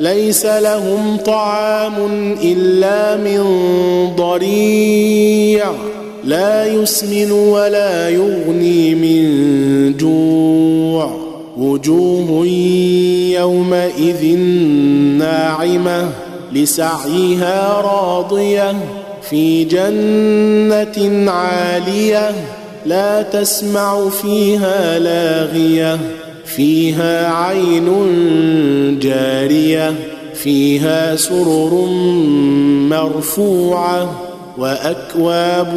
ليس لهم طعام إلا من ضريع. لا يسمن ولا يغني من جوع. وجوه يومئذ ناعمة لسعيها راضية في جنة عالية لا تسمع فيها لاغية. فيها عين جاريه فيها سرر مرفوعة وأكواب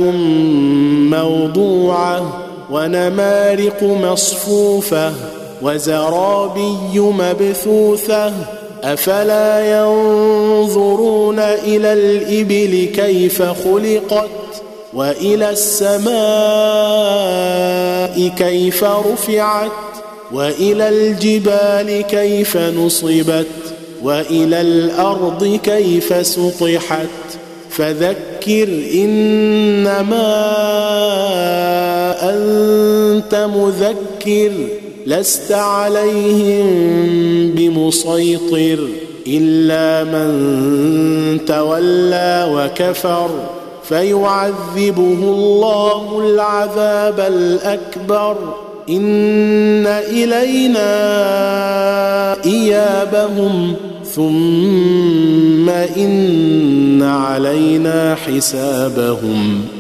موضوعة ونمارق مصفوفة وزرابي مبثوثة أفلا ينظرون إلى الإبل كيف خلقت وإلى السماء كيف رفعت وإلى الجبال كيف نصبت وإلى الأرض كيف سطحت. فذكر إنما أنت مذكر لست عليهم بمسيطر إلا من تولى وكفر. فيعذبه الله العذاب الأكبر. إن إلينا إيابهم ثم إن علينا حسابهم.